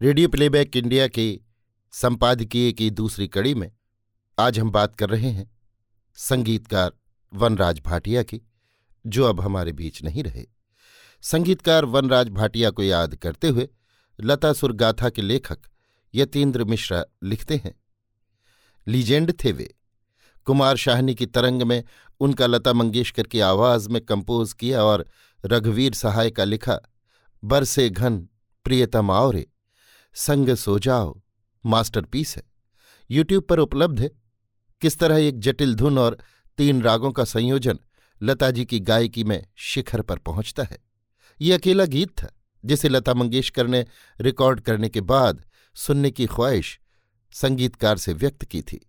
Radio playback India के संपादकीय की दूसरी कड़ी में आज हम बात कर रहे हैं संगीतकार वनराज भाटिया की, जो अब हमारे बीच नहीं रहे। संगीतकार वनराज भाटिया को याद करते हुए लता सुरगाथा के लेखक यतीन्द्र मिश्रा लिखते हैं, लीजेंड थे वे। कुमार शाहनी की तरंग में उनका लता मंगेशकर की आवाज़ में कंपोज किया और रघुवीर सहाय का लिखा, बरसे घन प्रियतम आवरे संग सो जाओ। मास्टरपीस है। यूट्यूब पर उपलब्ध है। किस तरह एक जटिल धुन और तीन रागों का संयोजन लता जी की गायकी में शिखर पर पहुँचता है। ये अकेला गीत था, जिसे लता मंगेशकर ने रिकॉर्ड करने के बाद सुनने की ख्वाहिश संगीतकार से व्यक्त की थी,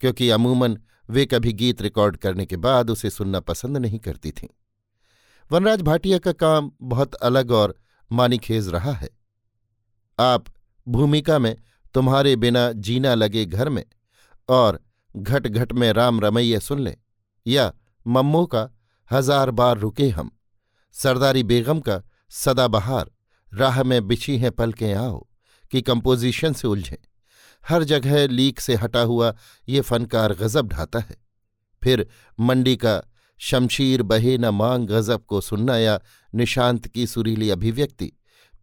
क्योंकि अमूमन वे कभी गीत रिकॉर्ड करने के बाद उसे सुनना पसंद नहीं करती थीं। वनराज भाटिया का काम बहुत अलग और मानीखेज रहा है। आप भूमिका में तुम्हारे बिना जीना लगे घर में और घट घट में राम रमैया सुन लें या मम्मो का हज़ार बार रुके हम। सरदारी बेगम का सदाबहार, राह में बिछी हैं पलकें आओ कि कंपोजिशन से उलझें। हर जगह लीक से हटा हुआ ये फनकार गजब ढाता है। फिर मंडी का शमशीर बहे न मांग गजब को सुनना या निशांत की सुरीली अभिव्यक्ति,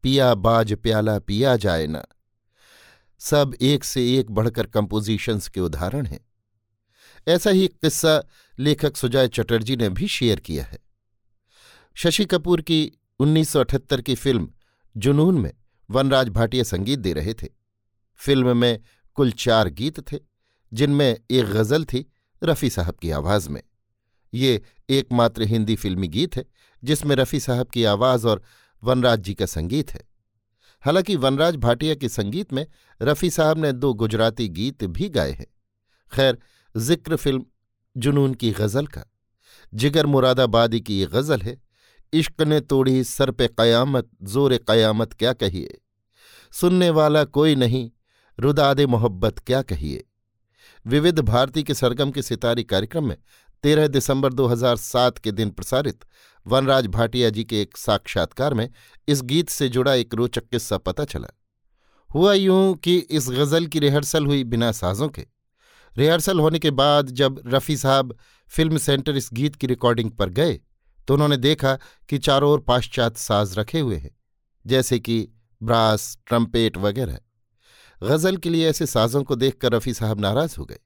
पिया बाज प्याला पिया जाए न। सब एक से एक बढ़कर कंपोजिशंस के उदाहरण हैं। ऐसा ही किस्सा लेखक सुजय चटर्जी ने भी शेयर किया है। शशि कपूर की 1978 की फ़िल्म जुनून में वनराज भाटिया संगीत दे रहे थे। फ़िल्म में कुल चार गीत थे, जिनमें एक गज़ल थी रफ़ी साहब की आवाज़ में। ये एकमात्र हिंदी फिल्मी गीत है, जिसमें रफ़ी साहब की आवाज़ और वनराज जी का संगीत है। हालाँकि वनराज भाटिया के संगीत में रफ़ी साहब ने दो गुजराती गीत भी गाए हैं। खैर, ज़िक्र फ़िल्म जुनून की गज़ल का। जिगर मुरादाबादी की ये गज़ल है, इश्क ने तोड़ी सर पे कयामत, ज़ोर कयामत क्या कहिए? सुनने वाला कोई नहीं, रुदाद मोहब्बत क्या कहिए? विविध भारती के सरगम के सितारी कार्यक्रम में तेरह दिसंबर 2007 के दिन प्रसारित वनराज भाटिया जी के एक साक्षात्कार में इस गीत से जुड़ा एक रोचक किस्सा पता चला। हुआ यूँ कि इस गज़ल की रिहर्सल हुई बिना साजों के। रिहर्सल होने के बाद जब रफ़ी साहब फ़िल्म सेंटर इस गीत की रिकॉर्डिंग पर गए तो उन्होंने देखा कि चारों ओर पाश्चात्य साज रखे हुए हैं, जैसे कि ब्रास, ट्रम्पेट वगैरह। गज़ल के लिए ऐसे साजों को देखकर रफ़ी साहब नाराज़ हो गए।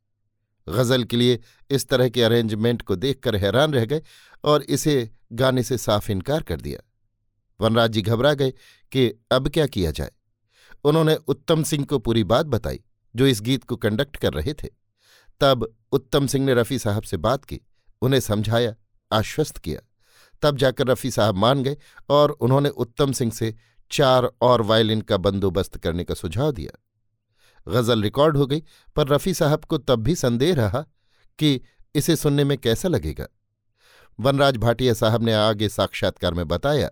गज़ल के लिए इस तरह के अरेंजमेंट को देखकर हैरान रह गए और इसे गाने से साफ़ इनकार कर दिया। वनराज जी घबरा गए कि अब क्या किया जाए। उन्होंने उत्तम सिंह को पूरी बात बताई, जो इस गीत को कंडक्ट कर रहे थे। तब उत्तम सिंह ने रफ़ी साहब से बात की, उन्हें समझाया, आश्वस्त किया। तब जाकर रफ़ी साहब मान गए और उन्होंने उत्तम सिंह से चार और वायलिन का बंदोबस्त करने का सुझाव दिया। गज़ल रिकॉर्ड हो गई, पर रफ़ी साहब को तब भी संदेह रहा कि इसे सुनने में कैसा लगेगा। वनराज भाटिया साहब ने आगे साक्षात्कार में बताया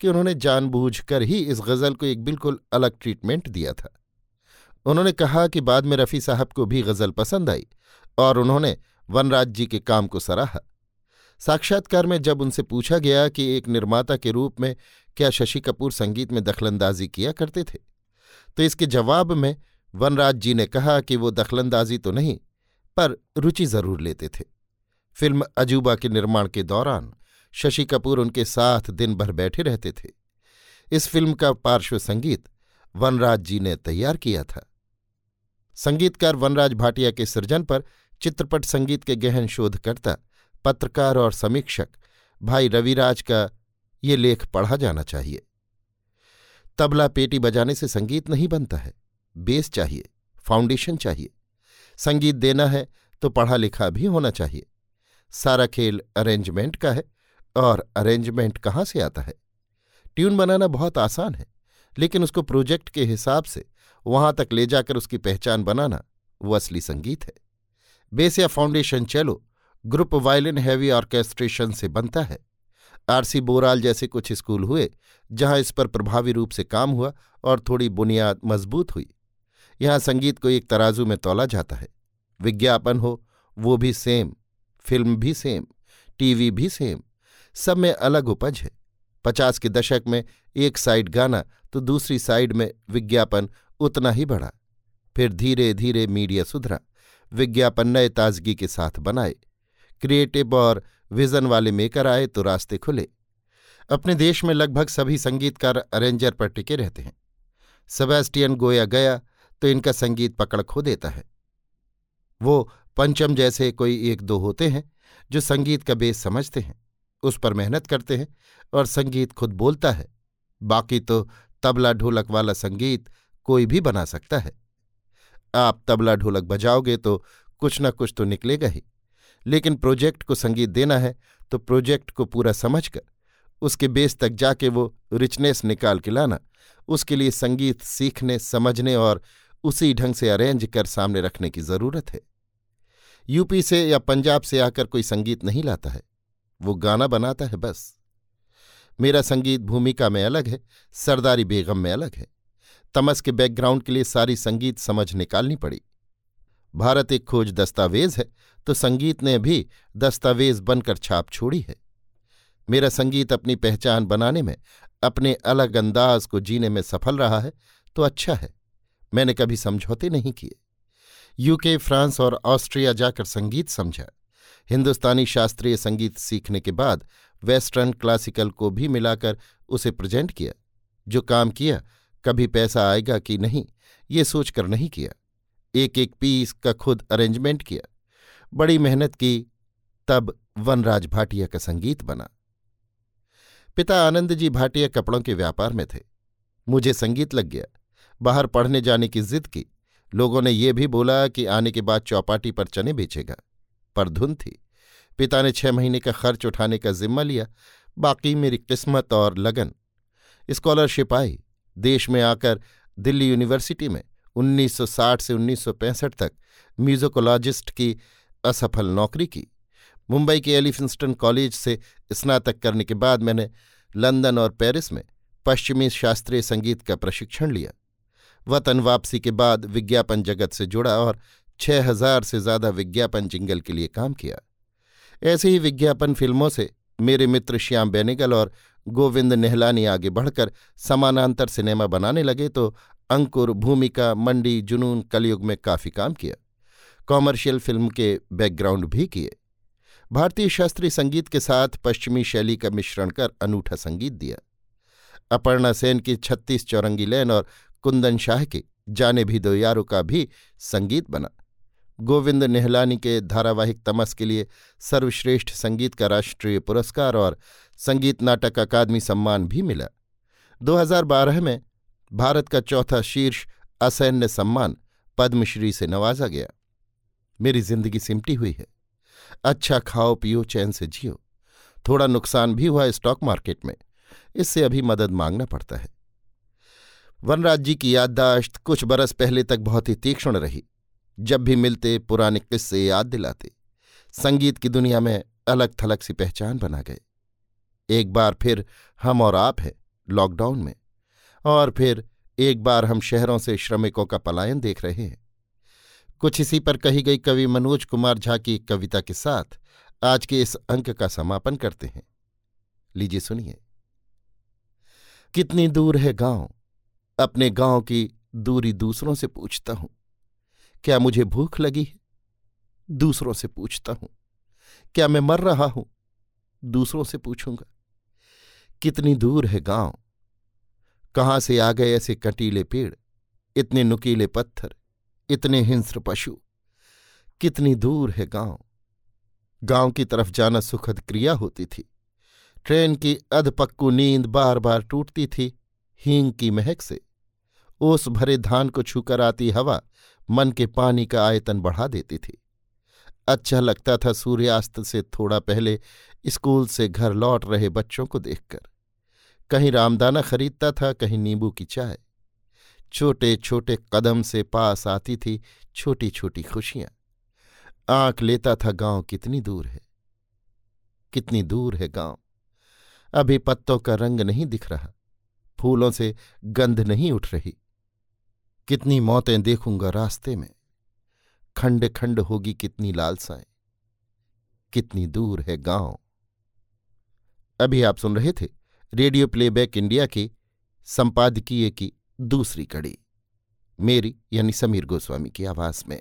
कि उन्होंने जानबूझकर ही इस गज़ल को एक बिल्कुल अलग ट्रीटमेंट दिया था। उन्होंने कहा कि बाद में रफ़ी साहब को भी गज़ल पसंद आई और उन्होंने वनराज जी के काम को सराहा। साक्षात्कार में जब उनसे पूछा गया कि एक निर्माता के रूप में क्या शशि कपूर संगीत में दखलंदाजी किया करते थे तो इसके जवाब में वनराज जी ने कहा कि वो दखलंदाजी तो नहीं, पर रुचि ज़रूर लेते थे। फ़िल्म अजूबा के निर्माण के दौरान शशि कपूर उनके साथ दिन भर बैठे रहते थे। इस फ़िल्म का पार्श्व संगीत वनराज जी ने तैयार किया था। संगीतकार वनराज भाटिया के सृजन पर चित्रपट संगीत के गहन शोधकर्ता, पत्रकार और समीक्षक भाई रविराज का ये लेख पढ़ा जाना चाहिए। तबला पेटी बजाने से संगीत नहीं बनता है, बेस चाहिए, फाउंडेशन चाहिए। संगीत देना है तो पढ़ा लिखा भी होना चाहिए। सारा खेल अरेंजमेंट का है और अरेंजमेंट कहाँ से आता है? ट्यून बनाना बहुत आसान है, लेकिन उसको प्रोजेक्ट के हिसाब से वहाँ तक ले जाकर उसकी पहचान बनाना वो असली संगीत है। बेस या फाउंडेशन चलो, ग्रुप वायलिन हैवी ऑर्केस्ट्रेशन से बनता है। आरसी बोराल जैसे कुछ स्कूल हुए, जहाँ इस पर प्रभावी रूप से काम हुआ और थोड़ी बुनियाद मज़बूत हुई। यहाँ संगीत को एक तराजू में तोला जाता है, विज्ञापन हो, वो भी सेम। फ़िल्म भी सेम, टीवी भी सेम, सब में अलग उपज है। पचास के दशक में एक साइड गाना तो दूसरी साइड में विज्ञापन उतना ही बढ़ा। फिर धीरे धीरे मीडिया सुधरा, विज्ञापन नए ताजगी के साथ बनाए। क्रिएटिव और विजन वाले मेकर आए तो रास्ते खुले। अपने देश में लगभग सभी संगीतकार अरेंजर पर टिके रहते हैं। सेबेस्टियन गोया गया तो इनका संगीत पकड़ खो देता है। वो पंचम जैसे कोई एक दो होते हैं, जो संगीत का बेस समझते हैं, उस पर मेहनत करते हैं और संगीत खुद बोलता है। बाकी तो तबला ढोलक वाला संगीत कोई भी बना सकता है। आप तबला ढोलक बजाओगे तो कुछ न कुछ तो निकलेगा ही। लेकिन प्रोजेक्ट को संगीत देना है तो प्रोजेक्ट को पूरा समझकर, उसके बेस तक जाके वो रिचनेस निकाल के लाना, उसके लिए संगीत सीखने, समझने और उसी ढंग से अरेंज कर सामने रखने की ज़रूरत है। यूपी से या पंजाब से आकर कोई संगीत नहीं लाता है। वो गाना बनाता है बस। मेरा संगीत भूमिका में अलग है, सरदारी बेगम में अलग है। तमस के बैकग्राउंड के लिए सारी संगीत समझ निकालनी पड़ी। भारत एक खोज दस्तावेज़ है तो संगीत ने भी दस्तावेज़ बनकर छाप छोड़ी है। मेरा संगीत अपनी पहचान बनाने में, अपने अलग अंदाज को जीने में सफल रहा है तो अच्छा है। मैंने कभी समझौते नहीं किए। यूके फ्रांस और ऑस्ट्रिया जाकर संगीत समझा। हिंदुस्तानी शास्त्रीय संगीत सीखने के बाद वेस्टर्न क्लासिकल को भी मिलाकर उसे प्रेजेंट किया। जो काम किया, कभी पैसा आएगा कि नहीं, ये सोचकर नहीं किया। एक एक पीस का खुद अरेंजमेंट किया। बड़ी मेहनत की, तब वनराज भाटिया का संगीत बना। पिता आनंद जी भाटिया कपड़ों के व्यापार में थे। मुझे संगीत लग गया। बाहर पढ़ने जाने की जिद की। लोगों ने ये भी बोला कि आने के बाद चौपाटी पर चने बेचेगा। पर धुन थी। पिता ने छह महीने का खर्च उठाने का जिम्मा लिया। बाकी मेरी किस्मत और लगन। स्कॉलरशिप आई। देश में आकर दिल्ली यूनिवर्सिटी में 1960 से 1965 तक म्यूजिकोलॉजिस्ट की असफल नौकरी की। मुंबई के एलिफिंस्टन कॉलेज से स्नातक करने के बाद मैंने लंदन और पेरिस में पश्चिमी शास्त्रीय संगीत का प्रशिक्षण लिया। वतन वापसी के बाद विज्ञापन जगत से जुड़ा और छह हज़ार से ज़्यादा विज्ञापन जिंगल के लिए काम किया। ऐसे ही विज्ञापन फ़िल्मों से मेरे मित्र श्याम बेनेगल और गोविंद नेहलानी आगे बढ़कर समानांतर सिनेमा बनाने लगे तो अंकुर, भूमिका, मंडी, जुनून, कलयुग में काफ़ी काम किया। कॉमर्शियल फ़िल्म के बैकग्राउंड भी किए। भारतीय शास्त्रीय संगीत के साथ पश्चिमी शैली का मिश्रण कर अनूठा संगीत दिया। अपर्णा सेन की छत्तीस चौरंगी लैन और कुंदन शाह के जाने भी दो यारों का भी संगीत बना। गोविंद नेहलानी के धारावाहिक तमस के लिए सर्वश्रेष्ठ संगीत का राष्ट्रीय पुरस्कार और संगीत नाटक अकादमी सम्मान भी मिला। 2012 में भारत का चौथा शीर्ष असैन्य सम्मान पद्मश्री से नवाजा गया। मेरी ज़िंदगी सिमटी हुई है। अच्छा खाओ, पियो, चैन से जियो। थोड़ा नुकसान भी हुआ स्टॉक मार्केट में। इससे अभी मदद मांगना पड़ता है। वनराज जी की याददाश्त कुछ बरस पहले तक बहुत ही तीक्ष्ण रही, जब भी मिलते पुराने किस्से याद दिलाते, संगीत की दुनिया में अलग थलग सी पहचान बना गए। एक बार फिर हम और आप हैं लॉकडाउन में, और फिर एक बार हम शहरों से श्रमिकों का पलायन देख रहे हैं। कुछ इसी पर कही गई कवि मनोज कुमार झा की कविता के साथ आज के इस अंक का समापन करते हैं। लीजिए सुनिए। कितनी दूर है गाँव अपने गाँव की दूरी दूसरों से पूछता हूँ, क्या मुझे भूख लगी है? दूसरों से पूछता हूँ, क्या मैं मर रहा हूँ? दूसरों से पूछूँगा, कितनी दूर है गाँव? कहाँ से आ गए ऐसे कटीले पेड़? इतने नुकीले पत्थर? इतने हिंस्र पशु? कितनी दूर है गाँव? गाँव की तरफ़ जाना सुखद क्रिया होती थी। ट्रेन की अधपक्कू नींद बार बार टूटती थी, हींग की महक से। ओस भरे धान को छूकर आती हवा मन के पानी का आयतन बढ़ा देती थी। अच्छा लगता था सूर्यास्त से थोड़ा पहले स्कूल से घर लौट रहे बच्चों को देखकर। कहीं रामदाना खरीदता था, कहीं नींबू की चाय। छोटे छोटे कदम से पास आती थी छोटी छोटी खुशियाँ। आँख लेता था, गाँव कितनी दूर है? कितनी दूर है गाँव? अभी पत्तों का रंग नहीं दिख रहा। फूलों से गंध नहीं उठ रही। कितनी मौतें देखूँगा रास्ते में। खंड खंड होगी कितनी लालसाएँ, कितनी दूर है गाँव। अभी आप सुन रहे थे रेडियो प्लेबैक इंडिया के संपादकीय की दूसरी कड़ी, मेरी यानी समीर गोस्वामी की आवाज़ में।